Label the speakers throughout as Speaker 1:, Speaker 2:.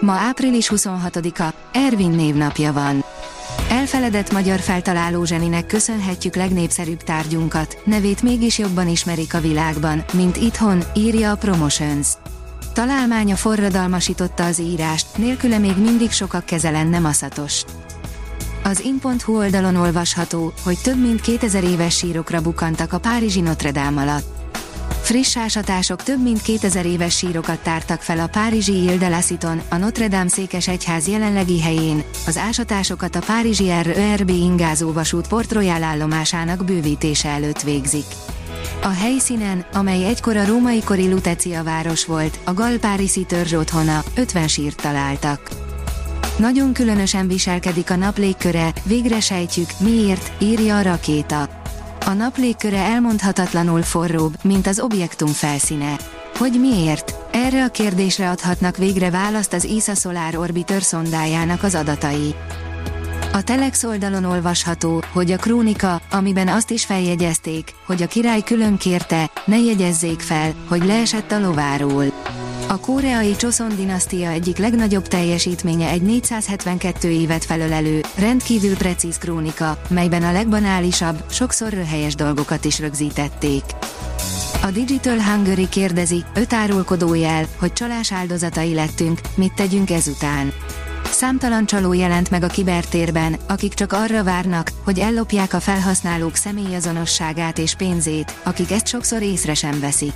Speaker 1: Ma április 26-a, Ervin névnapja van. Elfeledett magyar feltaláló zseninek köszönhetjük legnépszerűbb tárgyunkat, nevét mégis jobban ismerik a világban, mint itthon, írja a Promotions. Találmánya forradalmasította az írást, nélküle még mindig sokak keze lenne maszatos. Az in.hu oldalon olvasható, hogy több mint 2000 éves sírokra bukantak a Párizsi Notre Dame alatt. Friss ásatások több mint 2000 éves sírokat tártak fel a párizsi Ile de la Citon, a Notre Dame székes egyház jelenlegi helyén, az ásatásokat a párizsi RERB ingázó vasút Port Royal állomásának bővítése előtt végzik. A helyszínen, amely egykor a római kori Lutecia város volt, a Galpárisi törzs otthona, 50 sírt találtak. Nagyon különösen viselkedik a nap légköre, végre sejtjük, miért, írja a rakéta. A nap légköre elmondhatatlanul forróbb, mint az objektum felszíne. Hogy miért? Erre a kérdésre adhatnak végre választ az ESA Solar Orbiter szondájának az adatai. A Telex oldalon olvasható, hogy a krónika, amiben azt is feljegyezték, hogy a király külön kérte, ne jegyezzék fel, hogy leesett a lováról. A koreai Choson dinasztia egyik legnagyobb teljesítménye egy 472 évet felölelő, rendkívül precíz krónika, melyben a legbanálisabb, sokszor röhelyes dolgokat is rögzítették. A Digital Hungary kérdezi, öt árulkodó jel, hogy csalás áldozatai lettünk, mit tegyünk ezután. Számtalan csaló jelent meg a kibertérben, akik csak arra várnak, hogy ellopják a felhasználók személyazonosságát és pénzét, akik ezt sokszor észre sem veszik.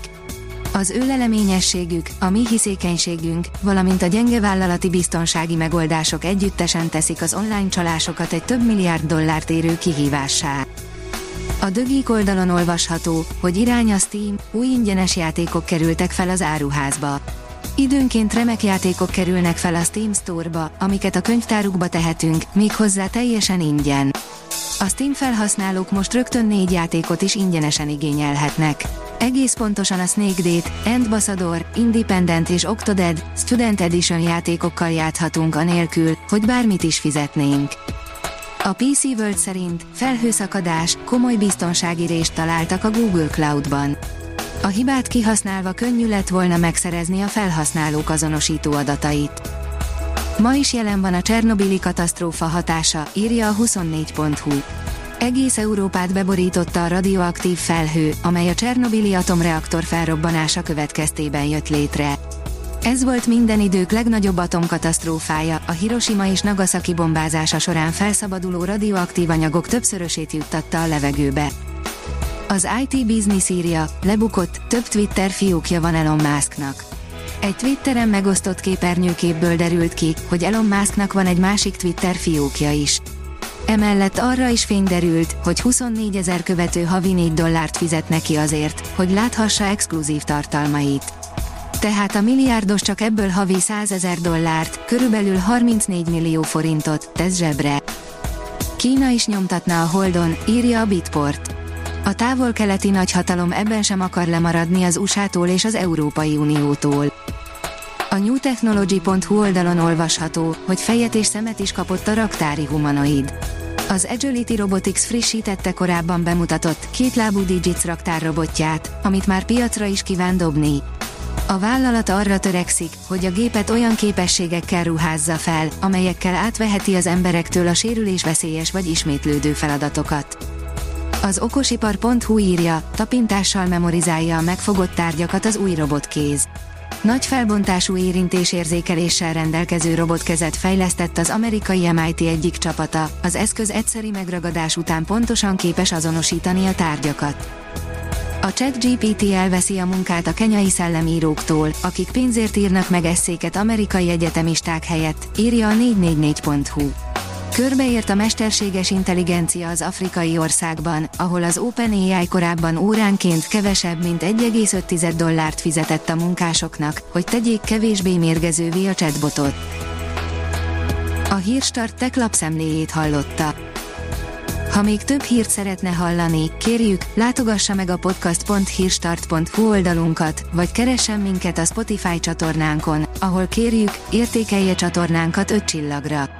Speaker 1: Az ő leleményességük, a mi hiszékenységünk, valamint a gyenge vállalati biztonsági megoldások együttesen teszik az online csalásokat egy több milliárd dollárt érő kihívássá. A dögik oldalon olvasható, hogy irány a Steam, új ingyenes játékok kerültek fel az áruházba. Időnként remek játékok kerülnek fel a Steam Store-ba, amiket a könyvtárukba tehetünk, méghozzá teljesen ingyen. A Steam felhasználók most rögtön négy játékot is ingyenesen igényelhetnek. Egész pontosan a Snake Date, Ambassador, Independent és Octodad, Student Edition játékokkal játhatunk anélkül, hogy bármit is fizetnénk. A PC World szerint felhőszakadás, komoly biztonsági rést találtak a Google Cloudban. A hibát kihasználva könnyű lett volna megszerezni a felhasználók azonosító adatait. Ma is jelen van a Csernobili katasztrófa hatása, írja a 24.hu. Egész Európát beborította a radioaktív felhő, amely a Csernobili atomreaktor felrobbanása következtében jött létre. Ez volt minden idők legnagyobb atomkatasztrófája, a Hiroshima és Nagasaki bombázása során felszabaduló radioaktív anyagok többszörösét juttatta a levegőbe. Az IT Business írja, lebukott, több Twitter fiókja van Elon Musknak. Egy Twitteren megosztott képernyőképből derült ki, hogy Elon Musknak van egy másik Twitter fiókja is. Emellett arra is fényderült, hogy 24 ezer követő havi 4 dollárt fizet neki azért, hogy láthassa exkluzív tartalmait. Tehát a milliárdos csak ebből havi 100 ezer dollárt, körülbelül 34 millió forintot tesz zsebre. Kína is nyomtatna a Holdon, írja a Bitport. A távol-keleti nagyhatalom ebben sem akar lemaradni az USA-tól és az Európai Uniótól. A newtechnology.hu oldalon olvasható, hogy fejet és szemet is kapott a raktári humanoid. Az Agility Robotics frissítette korábban bemutatott kétlábú Digits raktárrobotját, amit már piacra is kíván dobni. A vállalat arra törekszik, hogy a gépet olyan képességekkel ruházza fel, amelyekkel átveheti az emberektől a sérülésveszélyes vagy ismétlődő feladatokat. Az okosipar.hu írja, tapintással memorizálja a megfogott tárgyakat az új robotkéz. Nagy felbontású érintésérzékeléssel rendelkező robotkezet fejlesztett az amerikai MIT egyik csapata, az eszköz egyszeri megragadás után pontosan képes azonosítani a tárgyakat. A ChatGPT elveszi a munkát a kenyai szellemíróktól, akik pénzért írnak meg eszéket amerikai egyetemisták helyett, írja a 444.hu. Körbeért a mesterséges intelligencia az afrikai országban, ahol az OpenAI korábban óránként kevesebb, mint 1,5 dollárt fizetett a munkásoknak, hogy tegyék kevésbé mérgezővé a chatbotot. A Hírstart tech lapszemléjét hallotta. Ha még több hírt szeretne hallani, kérjük, látogassa meg a podcast.hírstart.hu oldalunkat, vagy keressen minket a Spotify csatornánkon, ahol kérjük, értékelje csatornánkat 5 csillagra.